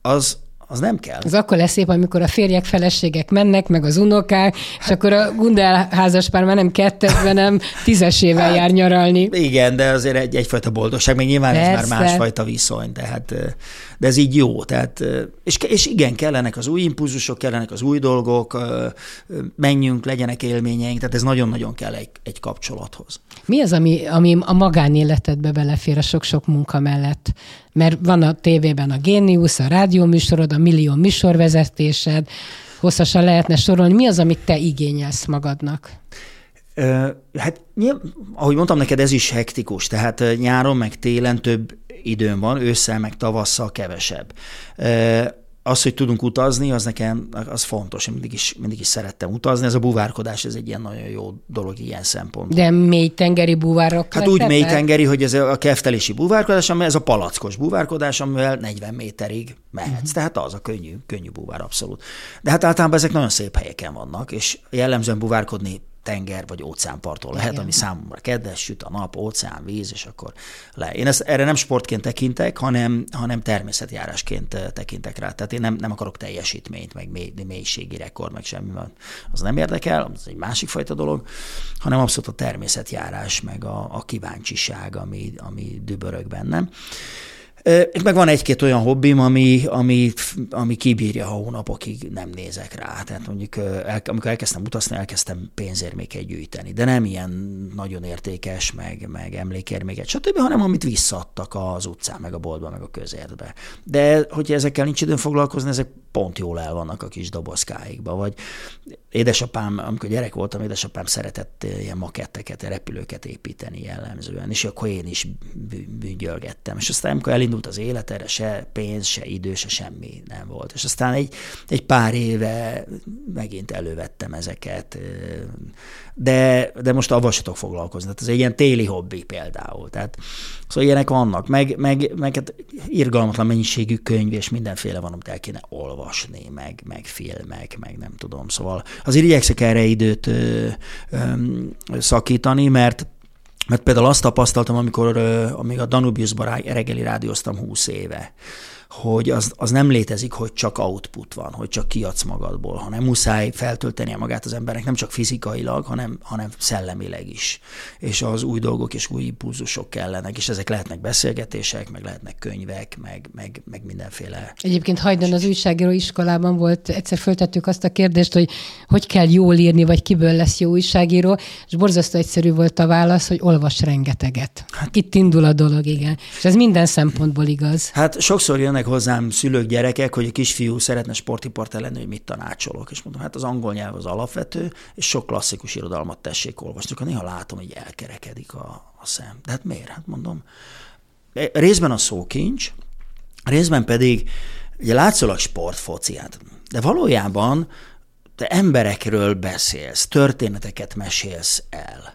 S2: az, az nem kell.
S1: Az akkor lesz szép, amikor a férjek, feleségek mennek, meg az unokák, és akkor a Gundel házaspár már nem kettesben, nem tízesével hát, jár nyaralni.
S2: Igen, de azért egy, egyfajta boldogság, még nyilván Persze. ez már másfajta viszony, tehát, de ez így jó. Tehát, és, és igen, kellenek az új impulzusok, kellenek az új dolgok, menjünk, legyenek élményeink, tehát ez nagyon-nagyon kell egy, egy kapcsolathoz.
S1: Mi az, ami, ami a magánéletedbe belefér a sok-sok munka mellett? Mert van a tévében a géniusz, a rádióműsorod, a millió műsorvezetésed, hosszasan lehetne sorolni. Mi az, amit te igényelsz magadnak?
S2: Hát ahogy mondtam neked, ez is hektikus, tehát nyáron meg télen több időm van, ősszel meg tavasszal kevesebb az, hogy tudunk utazni, az nekem az fontos. Én mindig is, mindig is szerettem utazni. Ez a buvárkodás, ez egy ilyen nagyon jó dolog ilyen szempont.
S1: De mély tengeri buvárok?
S2: Hát úgy mély tengeri, hogy ez a keftelési buvárkodás, ami ez a palackos buvárkodás, amivel 40 méterig mehetsz. Uh-huh. Tehát az a könnyű, könnyű buvár abszolút. De hát általában ezek nagyon szép helyeken vannak, és jellemzően buvárkodni tenger vagy óceánparton lehet, Igen. ami számomra kedves, süt a nap, óceán, víz, és akkor le. Én ezt erre nem sportként tekintek, hanem, hanem természetjárásként eh, tekintek rá. Tehát én nem, nem akarok teljesítményt, meg mély, mélységi rekord, meg semmi van. Az nem érdekel, az egy másik fajta dolog, hanem abszolút a természetjárás, meg a, a kíváncsiság, ami, ami dübörög bennem. És meg van egy-két olyan hobbim, ami, ami, ami kibírja, ha hónapokig nem nézek rá. Tehát mondjuk el, amikor elkezdtem utazni, elkezdtem pénzérméket gyűjteni. De nem ilyen nagyon értékes, meg, meg emlékérméket, stb., hanem amit visszaadtak az utcán, meg a boltba, meg a közértbe. De hogy ezekkel nincs időn foglalkozni, ezek pont jól el vannak a kis dobozkáikba. Vagy édesapám, amikor gyerek voltam, édesapám szeretett ilyen maketteket, repülőket építeni jellemzően, és akkor én is bűngyölgettem. És aztán, amikor elindult az élet, erre se pénz, se idő, se semmi nem volt. És aztán egy, egy pár éve megint elővettem ezeket, de, de most avval se tudok foglalkozni. Tehát ez egy ilyen téli hobbi például. Tehát, szóval ilyenek vannak. Meg, meg, meg hát irgalmatlan mennyiségű könyv, és mindenféle van, amit el kéne olvasni, meg, meg filmek, meg nem tudom. Szóval azért igyekszek erre időt ö, ö, szakítani, mert mert például azt tapasztaltam, amikor amíg a Danubiusban reggeli rádióztam 20 éve, hogy az, az nem létezik, hogy csak output van, hogy csak kiadsz magadból, hanem muszáj feltöltenie magát az embernek nem csak fizikailag, hanem, hanem szellemileg is. És az új dolgok és új impulzusok kellenek, és ezek lehetnek beszélgetések, meg lehetnek könyvek, meg, meg, meg mindenféle.
S1: Egyébként hajdan az újságíró iskolában volt, egyszer föltettük azt a kérdést, hogy hogy kell jól írni, vagy kiből lesz jó újságíró, és borzasztó egyszerű volt a válasz, hogy olvas rengeteget. Hát, Itt indul a dolog, igen. És ez minden szempontból igaz.
S2: Hát sokszor jönnek hozzám szülők, gyerekek, hogy a kisfiú szeretne sportipart lenni, hogy mit tanácsolok. És mondom, hát az angol nyelv az alapvető, és sok klasszikus irodalmat tessék olvasni. Akkor néha látom, hogy elkerekedik a, a szem. De hát miért? Hát mondom, e, részben a szókincs, részben pedig ugye látszólag sportfoci, hát, de valójában te emberekről beszélsz, történeteket mesélsz el.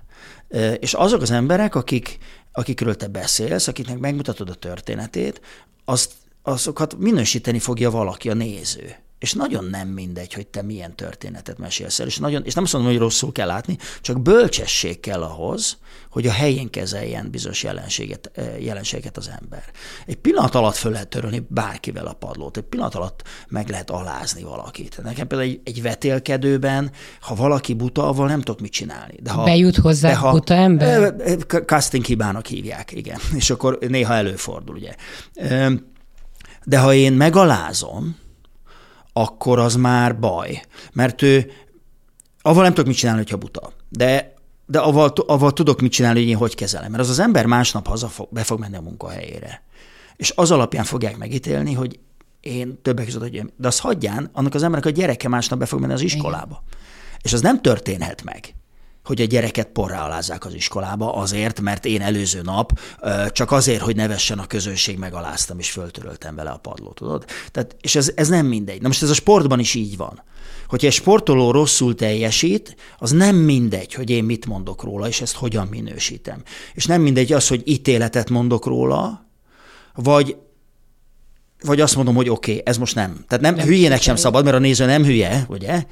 S2: E, és azok az emberek, akik, akikről te beszélsz, akiknek megmutatod a történetét, azt azokat minősíteni fogja valaki, a néző. És nagyon nem mindegy, hogy te milyen történetet mesélsz el. És, nagyon, és nem azt mondom, hogy rosszul kell látni, csak bölcsesség kell ahhoz, hogy a helyén kezeljen bizonyos jelenséget, eh, jelenséget az ember. Egy pillanat alatt föl lehet törölni bárkivel a padlót, egy pillanat alatt meg lehet alázni valakit. Nekem például egy, egy vetélkedőben, ha valaki buta, avval nem tudok mit csinálni.
S1: De ha, Bejut hozzá de ha, buta ember?
S2: Eh, eh, casting hibának hívják, igen. *laughs* És akkor néha előfordul, ugye. De ha én megalázom, akkor az már baj. Mert ő, avval nem tudok mit csinálni, hogyha buta. De de avval, avval tudok mit csinálni, hogy én hogy kezelem. Mert az az ember másnap haza fog, be fog menni a munkahelyére. És az alapján fogják megítélni, hogy én többek között, hogy de azt hagyján, annak az embernek a gyereke másnap be fog menni az iskolába. Igen. És az nem történhet meg hogy a gyereket porrá alázzák az iskolába azért, mert én előző nap csak azért, hogy nevessen a közönség, megaláztam és föltöröltem vele a padlót, tudod? Tehát, és ez, ez nem mindegy. Na most ez a sportban is így van. Hogyha egy sportoló rosszul teljesít, az nem mindegy, hogy én mit mondok róla, és ezt hogyan minősítem. És nem mindegy az, hogy ítéletet mondok róla, vagy vagy azt mondom, hogy oké, okay, ez most nem. Tehát nem, nem hülyének sem szabad, mert a néző nem hülye, ugye?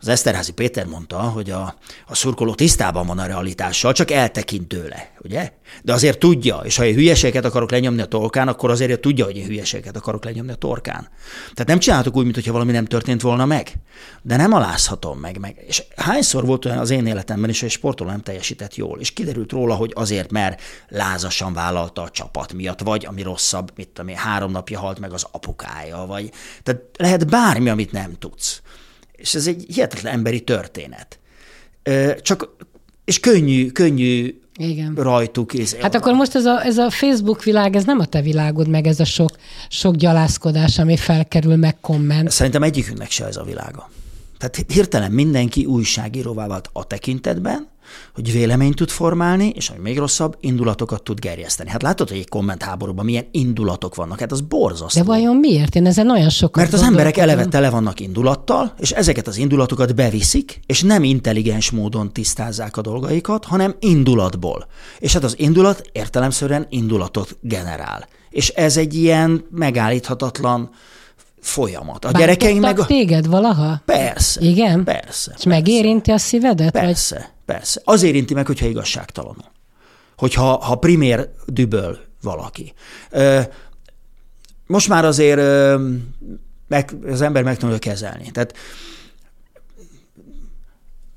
S2: Az Eszterházi Péter mondta, hogy a, a szurkoló tisztában van a realitással, csak eltekint tőle, ugye? De azért tudja, és ha én hülyeséget akarok lenyomni a torkán, akkor azért tudja, hogy én hülyeséget akarok lenyomni a torkán. Tehát nem csinálhatok úgy, mintha valami nem történt volna meg. De nem alázhatom meg. meg. És hányszor volt olyan az én életemben is, hogy egy sportoló nem teljesített jól, és kiderült róla, hogy azért, mert lázasan vállalta a csapat miatt, vagy ami rosszabb, mit tudom én, három napja halt meg az apukája, vagy tehát lehet bármi, amit nem tudsz. És ez egy hihetetlen emberi történet. Csak, és könnyű, könnyű igen. rajtuk. És
S1: hát akkor most ez a, ez a Facebook világ, ez nem a te világod, meg ez a sok, sok gyalázkodás, ami felkerül, meg komment.
S2: Szerintem egyikünknek se ez a világa. Tehát hirtelen mindenki újságíróvá vált a tekintetben, hogy véleményt tud formálni, és ami még rosszabb, indulatokat tud gerjeszteni. Hát látod, hogy egy kommentháborúban milyen indulatok vannak, hát az borzasztó.
S1: De vajon miért? Én ezen nagyon sokat
S2: Mert az emberek eleve tele vannak indulattal, és ezeket az indulatokat beviszik, és nem intelligens módon tisztázzák a dolgaikat, hanem indulatból. És hát az indulat értelemszerűen indulatot generál. És ez egy ilyen megállíthatatlan folyamat.
S1: A gyerekeink meg... A... téged valaha?
S2: Persze.
S1: Igen?
S2: Persze.
S1: És
S2: persze.
S1: megérinti a szívedet?
S2: Persze, vagy? persze. Az érinti meg, hogyha igazságtalanul. Hogyha ha primér düböl valaki. Most már azért meg, az ember megtanulja kezelni. Tehát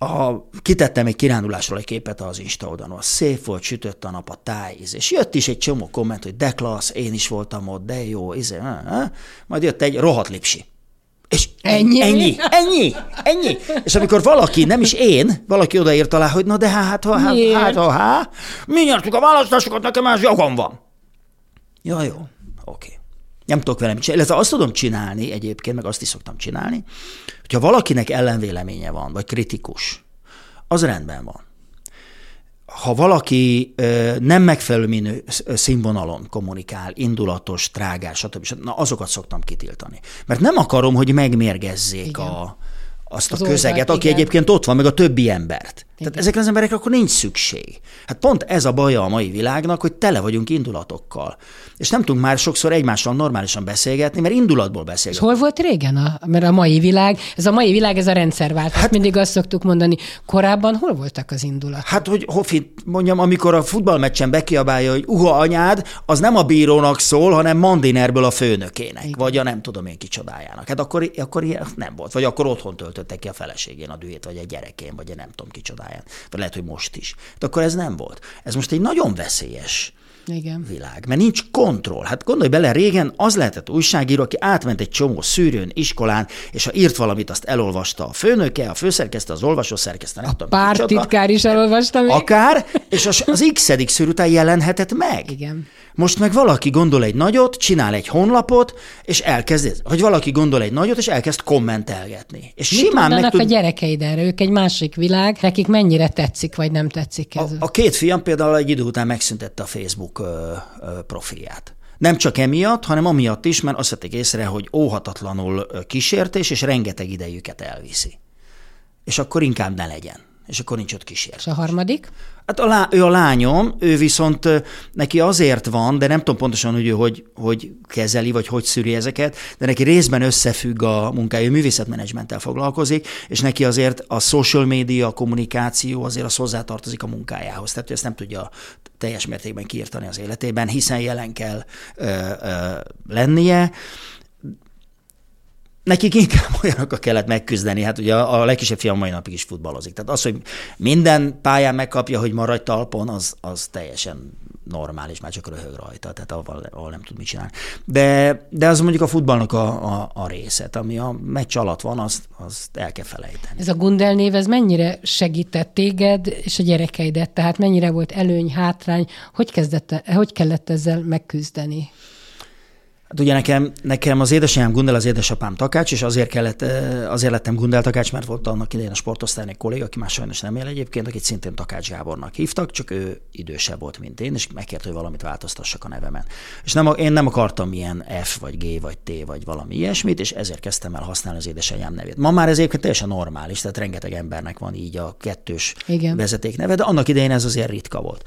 S2: a, kitettem egy kirándulásról egy képet az Insta oldalon, szép volt, sütött a nap, a táj, és jött is egy csomó komment, hogy de klassz, én is voltam ott, de jó, izé, majd jött egy rohadt lipsi. És ennyi, ennyi, ennyi, ennyi. És amikor valaki, nem is én, valaki odaírt alá, hogy na de hát, ha, hát, hát, ha, hát, mi nyertük a választásokat, nekem más jogom van. Ja, jó, oké. Nem tudok velem csinálni. Illetve azt tudom csinálni egyébként, meg azt is szoktam csinálni, hogyha valakinek ellenvéleménye van, vagy kritikus, az rendben van. Ha valaki nem megfelelő minő színvonalon kommunikál, indulatos, trágás, stb. Na, azokat szoktam kitiltani. Mert nem akarom, hogy megmérgezzék a, azt az a közeget, oldalt, aki igen. egyébként ott van, meg a többi embert. Igen. Tehát ezekre az emberekre akkor nincs szükség. Hát pont ez a baja a mai világnak, hogy tele vagyunk indulatokkal. És nem tudunk már sokszor egymással normálisan beszélgetni, mert indulatból beszélgetünk.
S1: hol volt régen? A, mert a mai világ, ez a mai világ, ez a rendszerváltás. Hát, mindig azt szoktuk mondani, korábban hol voltak az indulatok?
S2: Hát, hogy Hofi, mondjam, amikor a futballmeccsen bekiabálja, hogy uha anyád, az nem a bírónak szól, hanem Mandinerből a főnökének, Igen. vagy a nem tudom én kicsodájának. Hát akkor, akkor ilyen nem volt. Vagy akkor otthon töltötte ki a feleségén a dühét, vagy a gyerekén, vagy a nem tudom kicsodáján. Vagy lehet, hogy most is. De akkor ez nem volt. Ez most egy nagyon veszélyes igen. világ, mert nincs kontroll. Hát gondolj bele, régen az lehetett újságíró, aki átment egy csomó szűrőn, iskolán, és ha írt valamit, azt elolvasta a főnöke, a főszerkesztő, az olvasó szerkesztő, nem
S1: a Pártitkár is elolvasta
S2: még. Akár, és az, az x-edik szűr után jelenhetett meg.
S1: Igen.
S2: Most meg valaki gondol egy nagyot, csinál egy honlapot, és elkezd, hogy valaki gondol egy nagyot, és elkezd kommentelgetni. És
S1: Mit simán meg tud... a gyerekeid erre? Ők egy másik világ, nekik mennyire tetszik, vagy nem tetszik ez?
S2: A, a két fiam például egy idő után megszüntette a Facebook ö, ö, profilját. Nem csak emiatt, hanem amiatt is, mert azt vették észre, hogy óhatatlanul kísértés, és rengeteg idejüket elviszi. És akkor inkább ne legyen és akkor nincs ott kísértés.
S1: És a harmadik?
S2: Hát a lá, ő a lányom, ő viszont neki azért van, de nem tudom pontosan, hogy ő hogy, hogy kezeli, vagy hogy szűri ezeket, de neki részben összefügg a munkája, ő művészetmenedzsmenttel foglalkozik, és neki azért a social media, a kommunikáció azért az hozzátartozik a munkájához. Tehát ő ezt nem tudja teljes mértékben kiirtani az életében, hiszen jelen kell ö, ö, lennie nekik inkább *laughs* olyanokkal kellett megküzdeni. Hát ugye a, a legkisebb fiam mai napig is futballozik. Tehát az, hogy minden pályán megkapja, hogy maradj talpon, az, az teljesen normális, már csak röhög rajta, tehát ahol, ahol nem tud mit csinálni. De, de az mondjuk a futballnak a, a, a részet, ami a meccs alatt van, azt, azt el kell felejteni.
S1: Ez a Gundel név, ez mennyire segített téged és a gyerekeidet? Tehát mennyire volt előny, hátrány? Hogy, kezdett, hogy kellett ezzel megküzdeni?
S2: Hát ugye nekem, nekem az édesanyám Gundel, az édesapám Takács, és azért, kellett, azért lettem Gundel Takács, mert volt annak idején a sportosztályon egy kolléga, aki már sajnos nem él egyébként, akit szintén Takács Gábornak hívtak, csak ő idősebb volt, mint én, és megkért, hogy valamit változtassak a nevemen. És nem, én nem akartam ilyen F, vagy G, vagy T, vagy valami ilyesmit, és ezért kezdtem el használni az édesanyám nevét. Ma már ez egyébként teljesen normális, tehát rengeteg embernek van így a kettős Igen. vezeték neve, de annak idején ez azért ritka volt.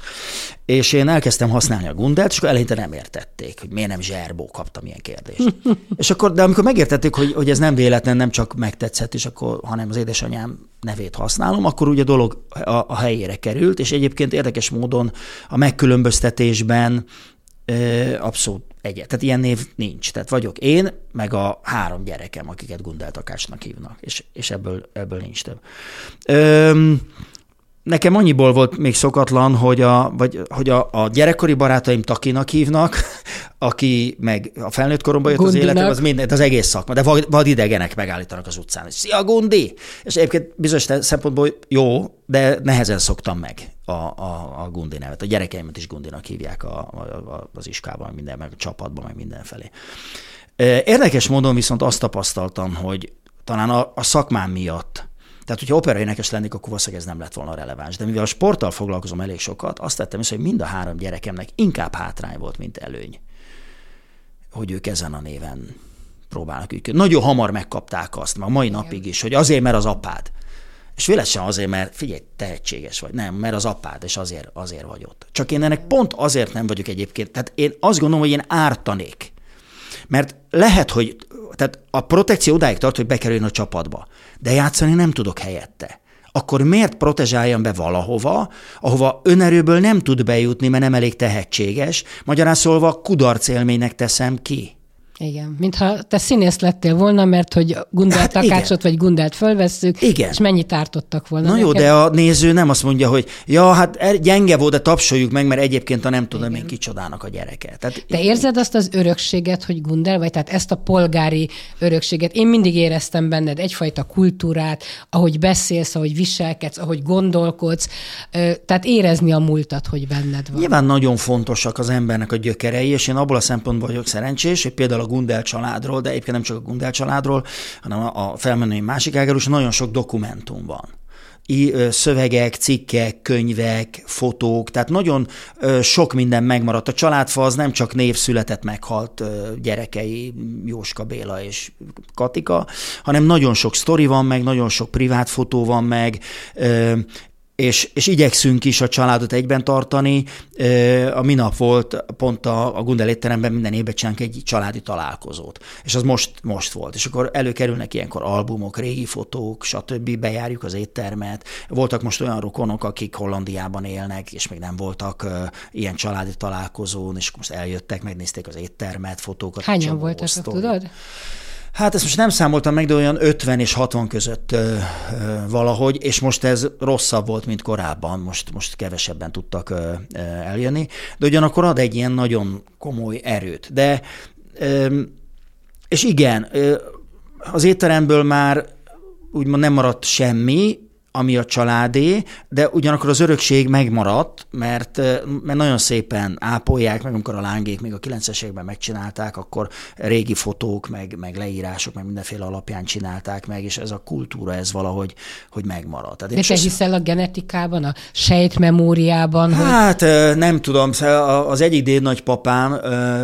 S2: És én elkezdtem használni a Gundelt, és akkor eleinte nem értették, hogy miért nem Zserbó kapta kaptam ilyen kérdést. *laughs* és akkor, de amikor megértették, hogy, hogy ez nem véletlen, nem csak megtetszett, és akkor, hanem az édesanyám nevét használom, akkor ugye a dolog a, a helyére került, és egyébként érdekes módon a megkülönböztetésben ö, abszolút egyet. Tehát ilyen név nincs. Tehát vagyok én, meg a három gyerekem, akiket Gundel Takácsnak hívnak, és, és ebből, ebből nincs több. Ö, Nekem annyiból volt még szokatlan, hogy a, vagy, hogy a, a gyerekkori barátaim Takinak hívnak, *laughs* aki meg a felnőtt koromban jött Gundinak. az életem, az minden, az egész szakma, de vad, vad idegenek megállítanak az utcán, és szia Gundi! És egyébként bizonyos szempontból jó, de nehezen szoktam meg a, a, a Gundi nevet. A gyerekeimet is Gundinak hívják a, a, az iskában, minden, meg a csapatban, meg mindenfelé. Érdekes módon viszont azt tapasztaltam, hogy talán a, a szakmám miatt, tehát, hogyha operaénekes lennék, akkor valószínűleg ez nem lett volna releváns. De mivel a sporttal foglalkozom elég sokat, azt tettem is, hogy mind a három gyerekemnek inkább hátrány volt, mint előny, hogy ők ezen a néven próbálnak ők. Nagyon hamar megkapták azt, a mai Igen. napig is, hogy azért, mert az apád. És véletlenül azért, mert figyelj, tehetséges vagy. Nem, mert az apád, és azért, azért vagy ott. Csak én ennek pont azért nem vagyok egyébként. Tehát én azt gondolom, hogy én ártanék. Mert lehet, hogy tehát a protekció odáig tart, hogy bekerüljön a csapatba de játszani nem tudok helyette. Akkor miért protezsáljam be valahova, ahova önerőből nem tud bejutni, mert nem elég tehetséges, magyarán szólva kudarc élménynek teszem ki.
S1: Igen, mintha te színész lettél volna, mert hogy Gundelt hát Takácsot vagy Gundelt fölvesszük, igen. és mennyit ártottak volna.
S2: Na neked? jó, de a néző nem azt mondja, hogy ja, hát er, gyenge volt, de tapsoljuk meg, mert egyébként a nem tudom igen. én kicsodának a gyereke. Tehát,
S1: te érzed azt az örökséget, hogy Gundel, vagy tehát ezt a polgári örökséget? Én mindig éreztem benned egyfajta kultúrát, ahogy beszélsz, ahogy viselkedsz, ahogy gondolkodsz, tehát érezni a múltat, hogy benned van.
S2: Nyilván nagyon fontosak az embernek a gyökerei, és én abból a szempontból vagyok szerencsés, hogy például a Gundel családról, de egyébként nem csak a Gundel családról, hanem a felmenői másik ágáról is nagyon sok dokumentum van szövegek, cikkek, könyvek, fotók, tehát nagyon sok minden megmaradt. A családfa az nem csak név született, meghalt gyerekei, Jóska Béla és Katika, hanem nagyon sok sztori van meg, nagyon sok privát fotó van meg, és, és igyekszünk is a családot egyben tartani. A minap volt pont a, a Gundel étteremben minden évben csinálunk egy családi találkozót, és az most, most volt. És akkor előkerülnek ilyenkor albumok, régi fotók, stb. Bejárjuk az éttermet. Voltak most olyan rokonok, akik Hollandiában élnek, és még nem voltak ilyen családi találkozón, és most eljöttek, megnézték az éttermet, fotókat.
S1: Hányan voltak, tudod?
S2: Hát ezt most nem számoltam meg, de olyan 50 és 60 között ö, ö, valahogy, és most ez rosszabb volt, mint korábban, most, most kevesebben tudtak ö, ö, eljönni, de ugyanakkor ad egy ilyen nagyon komoly erőt. De, ö, és igen, ö, az étteremből már úgymond nem maradt semmi, ami a családé, de ugyanakkor az örökség megmaradt, mert, mert nagyon szépen ápolják, meg amikor a lángék még a 90-es években megcsinálták, akkor régi fotók, meg, meg leírások, meg mindenféle alapján csinálták meg, és ez a kultúra, ez valahogy hogy megmaradt.
S1: Tehát de te hiszel a genetikában, a sejtmemóriában?
S2: Hát hogy... nem tudom, az egyik dédnagypapám,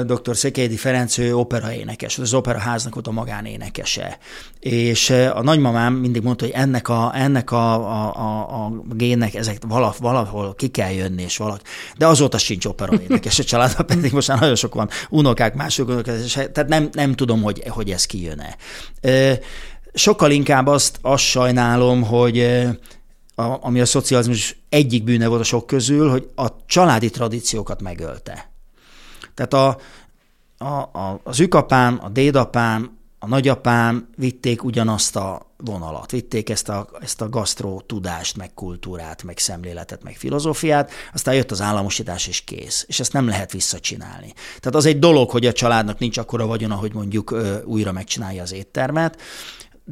S2: dr. Szekelydi Ferenc, ő operaénekes, az operaháznak ott a magánénekese. És a nagymamám mindig mondta, hogy ennek a, ennek a a, a, a gének, ezek valahol, ki kell jönni, és valaki. De azóta sincs opera énekes a családban, pedig most már nagyon sok van unokák, mások unokák, tehát nem, nem tudom, hogy, hogy ez kijön-e. Sokkal inkább azt, azt sajnálom, hogy a, ami a szocializmus egyik bűne volt a sok közül, hogy a családi tradíciókat megölte. Tehát a, a, a, az ükapám, a dédapám a nagyapám vitték ugyanazt a vonalat, vitték ezt a, ezt a gasztró tudást, meg kultúrát, meg szemléletet, meg filozófiát, aztán jött az államosítás, és kész. És ezt nem lehet visszacsinálni. Tehát az egy dolog, hogy a családnak nincs akkora vagyona, hogy mondjuk újra megcsinálja az éttermet,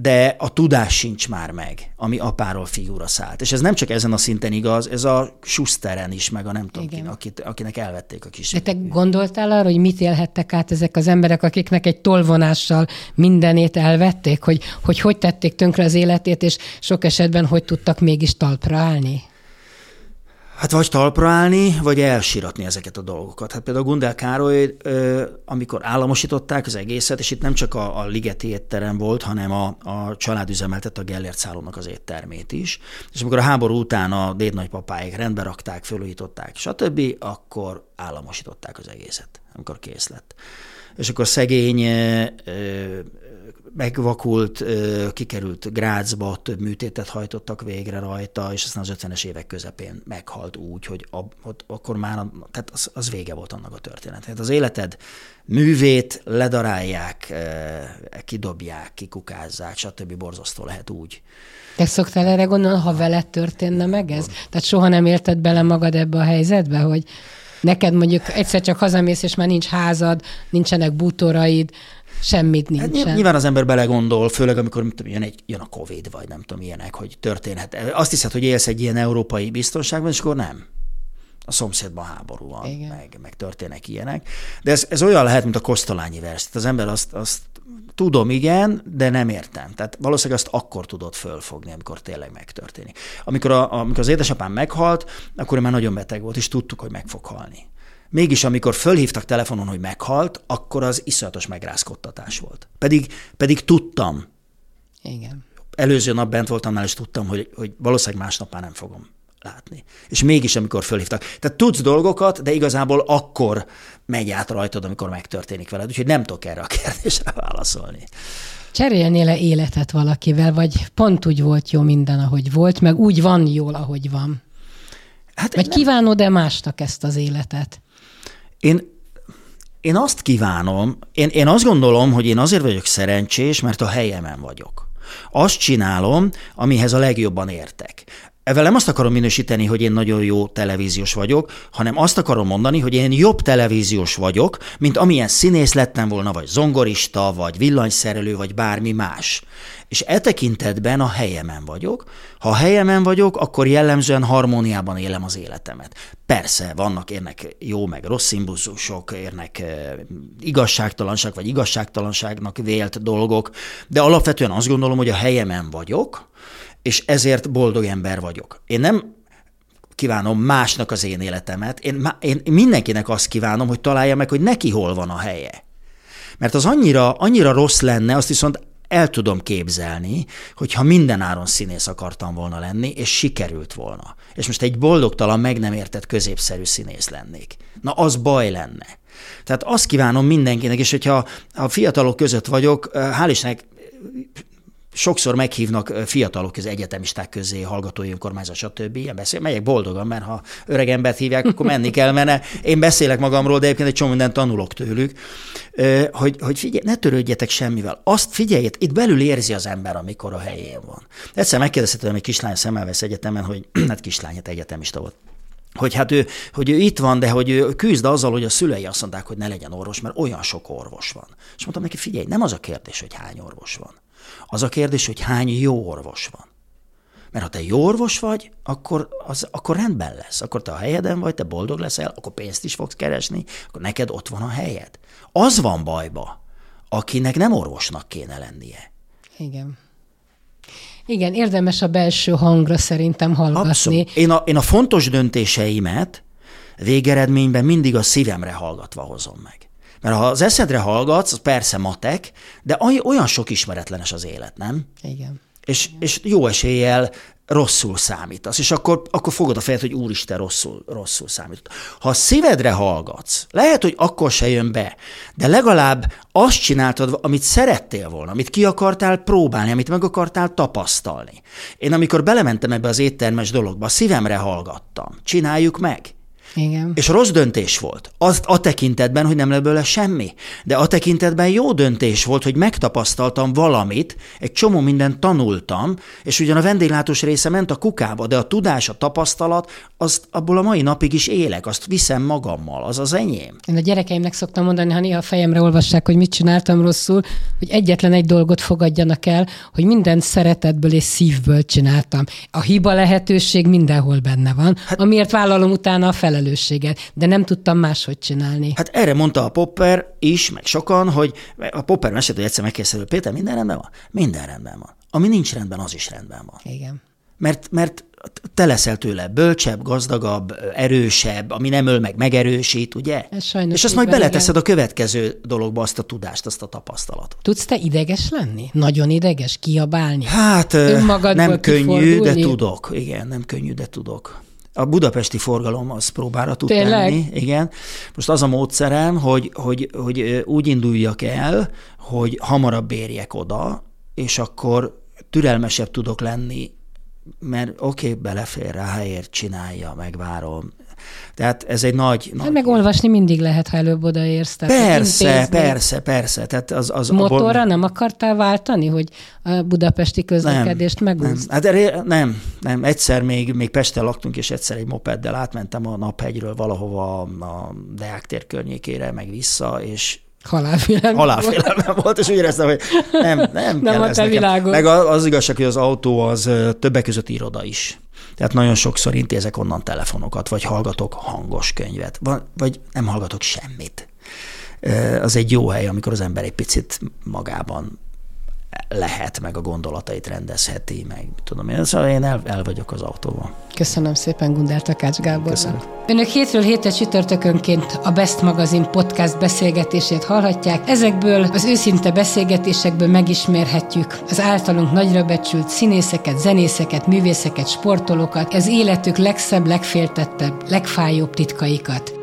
S2: de a tudás sincs már meg, ami apáról fiúra szállt. És ez nem csak ezen a szinten igaz, ez a Schusteren is, meg a nem tudom, kin, akit, akinek elvették a kis.
S1: De te gondoltál arra, hogy mit élhettek át ezek az emberek, akiknek egy tolvonással mindenét elvették, hogy hogy, hogy tették tönkre az életét, és sok esetben hogy tudtak mégis talpra állni?
S2: Hát vagy talpra állni, vagy elsiratni ezeket a dolgokat. Hát például Gundel Károly, amikor államosították az egészet, és itt nem csak a, a Ligeti étterem volt, hanem a, a család üzemeltette a Gellért szállónak az éttermét is. És amikor a háború után a dédnagypapáik rendbe rakták, fölújították, stb., akkor államosították az egészet, amikor kész lett. És akkor szegény megvakult, kikerült Grácsba, több műtétet hajtottak végre rajta, és aztán az 50-es évek közepén meghalt úgy, hogy ab, ott, akkor már tehát az, az vége volt annak a történet. Tehát az életed művét ledarálják, kidobják, kikukázzák, stb. borzasztó lehet úgy.
S1: Te szoktál erre gondolni, ha veled történne meg ez? Tehát soha nem érted bele magad ebbe a helyzetbe, hogy neked mondjuk egyszer csak hazamész, és már nincs házad, nincsenek bútoraid, Semmit hát nincsen. Hát
S2: nyilván az ember belegondol, főleg amikor tudom, jön, egy, jön a Covid, vagy nem tudom, ilyenek, hogy történhet. Azt hiszed, hogy élsz egy ilyen európai biztonságban, és akkor nem. A szomszédban háború van, meg, meg történnek ilyenek. De ez, ez olyan lehet, mint a Kosztolányi vers. Az ember azt, azt tudom, igen, de nem értem. Tehát valószínűleg azt akkor tudod fölfogni, amikor tényleg megtörténik. Amikor, a, amikor az édesapám meghalt, akkor már nagyon beteg volt, és tudtuk, hogy meg fog halni. Mégis, amikor fölhívtak telefonon, hogy meghalt, akkor az iszonyatos megrázkodtatás volt. Pedig, pedig tudtam.
S1: Igen.
S2: Előző nap bent voltam nál, és tudtam, hogy, hogy valószínűleg másnap már nem fogom látni. És mégis, amikor fölhívtak. Tehát tudsz dolgokat, de igazából akkor megy át rajtad, amikor megtörténik veled. Úgyhogy nem tudok erre a kérdésre válaszolni.
S1: Cserélnél-e életet valakivel, vagy pont úgy volt jó minden, ahogy volt, meg úgy van jól, ahogy van? Hát vagy nem... kívánod-e másnak ezt az életet?
S2: Én, én azt kívánom, én, én azt gondolom, hogy én azért vagyok szerencsés, mert a helyemen vagyok. Azt csinálom, amihez a legjobban értek. Ezzel nem azt akarom minősíteni, hogy én nagyon jó televíziós vagyok, hanem azt akarom mondani, hogy én jobb televíziós vagyok, mint amilyen színész lettem volna, vagy zongorista, vagy villanyszerelő, vagy bármi más. És e tekintetben a helyemen vagyok. Ha a helyemen vagyok, akkor jellemzően harmóniában élem az életemet. Persze, vannak érnek jó meg rossz impulzusok, érnek e, igazságtalanság vagy igazságtalanságnak vélt dolgok, de alapvetően azt gondolom, hogy a helyemen vagyok, és ezért boldog ember vagyok. Én nem kívánom másnak az én életemet, én, én mindenkinek azt kívánom, hogy találja meg, hogy neki hol van a helye. Mert az annyira, annyira rossz lenne, azt viszont el tudom képzelni, hogyha minden áron színész akartam volna lenni, és sikerült volna. És most egy boldogtalan, meg nem értett középszerű színész lennék. Na, az baj lenne. Tehát azt kívánom mindenkinek, és hogyha a fiatalok között vagyok, hál' Istennek sokszor meghívnak fiatalok az egyetemisták közé, hallgatói önkormányzat, stb. Ilyen beszél, melyek boldogan, mert ha öreg embert hívják, akkor menni kell, mert én beszélek magamról, de egyébként egy csomó mindent tanulok tőlük, hogy, hogy figyelj, ne törődjetek semmivel. Azt figyeljet, itt belül érzi az ember, amikor a helyén van. Egyszer megkérdeztem egy kislány szemelvesz egyetemen, hogy *clears throat* hát kislány, hát egyetemista volt hogy hát ő, hogy ő itt van, de hogy ő küzd azzal, hogy a szülei azt mondták, hogy ne legyen orvos, mert olyan sok orvos van. És mondtam neki, figyelj, nem az a kérdés, hogy hány orvos van. Az a kérdés, hogy hány jó orvos van. Mert ha te jó orvos vagy, akkor, az, akkor rendben lesz. Akkor te a helyeden vagy, te boldog leszel, akkor pénzt is fogsz keresni, akkor neked ott van a helyed. Az van bajba, akinek nem orvosnak kéne lennie.
S1: Igen. Igen, érdemes a belső hangra szerintem hallgatni. Abszolút.
S2: Én a, én a fontos döntéseimet végeredményben mindig a szívemre hallgatva hozom meg. Mert ha az eszedre hallgatsz, az persze matek, de olyan sok ismeretlenes az élet, nem?
S1: Igen.
S2: És, és jó eséllyel rosszul számítasz, és akkor, akkor fogod a fejed, hogy úristen, rosszul, rosszul számított. Ha a szívedre hallgatsz, lehet, hogy akkor se jön be, de legalább azt csináltad, amit szerettél volna, amit ki akartál próbálni, amit meg akartál tapasztalni. Én amikor belementem ebbe az éttermes dologba, szívemre hallgattam. Csináljuk meg.
S1: Igen.
S2: És rossz döntés volt. Azt a tekintetben, hogy nem lett belőle semmi. De a tekintetben jó döntés volt, hogy megtapasztaltam valamit, egy csomó mindent tanultam, és ugyan a vendéglátós része ment a kukába, de a tudás, a tapasztalat, azt abból a mai napig is élek, azt viszem magammal, az az enyém.
S1: Én a gyerekeimnek szoktam mondani, ha néha fejemre olvassák, hogy mit csináltam rosszul, hogy egyetlen egy dolgot fogadjanak el, hogy minden szeretetből és szívből csináltam. A hiba lehetőség mindenhol benne van, hát, amiért vállalom utána a felelősséget, de nem tudtam máshogy csinálni.
S2: Hát erre mondta a Popper is, meg sokan, hogy a Popper mesélt, hogy egyszer megkérdezte, Péter, minden rendben van? Minden rendben van. Ami nincs rendben, az is rendben van.
S1: Igen.
S2: Mert, mert te leszel tőle bölcsebb, gazdagabb, erősebb, ami nem öl meg, megerősít, ugye?
S1: Ez sajnos
S2: És azt majd
S1: van,
S2: beleteszed
S1: igen.
S2: a következő dologba azt a tudást, azt a tapasztalatot.
S1: Tudsz te ideges lenni? Nagyon ideges? Kiabálni?
S2: Hát nem könnyű, de tudok. Igen, nem könnyű, de tudok. A budapesti forgalom az próbára tud
S1: Tényleg?
S2: tenni. Igen. Most az a módszerem, hogy, hogy, hogy úgy induljak el, hogy hamarabb érjek oda, és akkor türelmesebb tudok lenni, mert oké, okay, belefér rá, helyért csinálja, megvárom. Tehát ez egy nagy...
S1: Hát
S2: nagy
S1: meg olvasni mindig lehet, ha előbb odaérsz. Tehát
S2: persze, persze, persze. Tehát az, az
S1: Motorra nem akartál váltani, hogy a budapesti közlekedést
S2: nem,
S1: megúszd?
S2: hát erre, nem, nem. Egyszer még, még Pesten laktunk, és egyszer egy mopeddel átmentem a Naphegyről valahova a Deák tér környékére, meg vissza, és halálfélelmem volt, és úgy éreztem, hogy nem, nem,
S1: Nem
S2: kell
S1: a te
S2: nekem.
S1: világod.
S2: Meg a- az igazság, hogy az autó az többek között iroda is. Tehát nagyon sokszor intézek onnan telefonokat, vagy hallgatok hangos könyvet, vagy, nem hallgatok semmit. Az egy jó hely, amikor az ember egy picit magában lehet, meg a gondolatait rendezheti, meg tudom én. Szóval én el, el vagyok az autóban.
S1: Köszönöm szépen Gundár Takács Gábornak.
S2: Köszönöm.
S1: Önök hétről hétre csütörtökönként a Best Magazine podcast beszélgetését hallhatják. Ezekből az őszinte beszélgetésekből megismerhetjük az általunk nagyra becsült színészeket, zenészeket, művészeket, sportolókat, az életük legszebb, legféltettebb, legfájóbb titkaikat.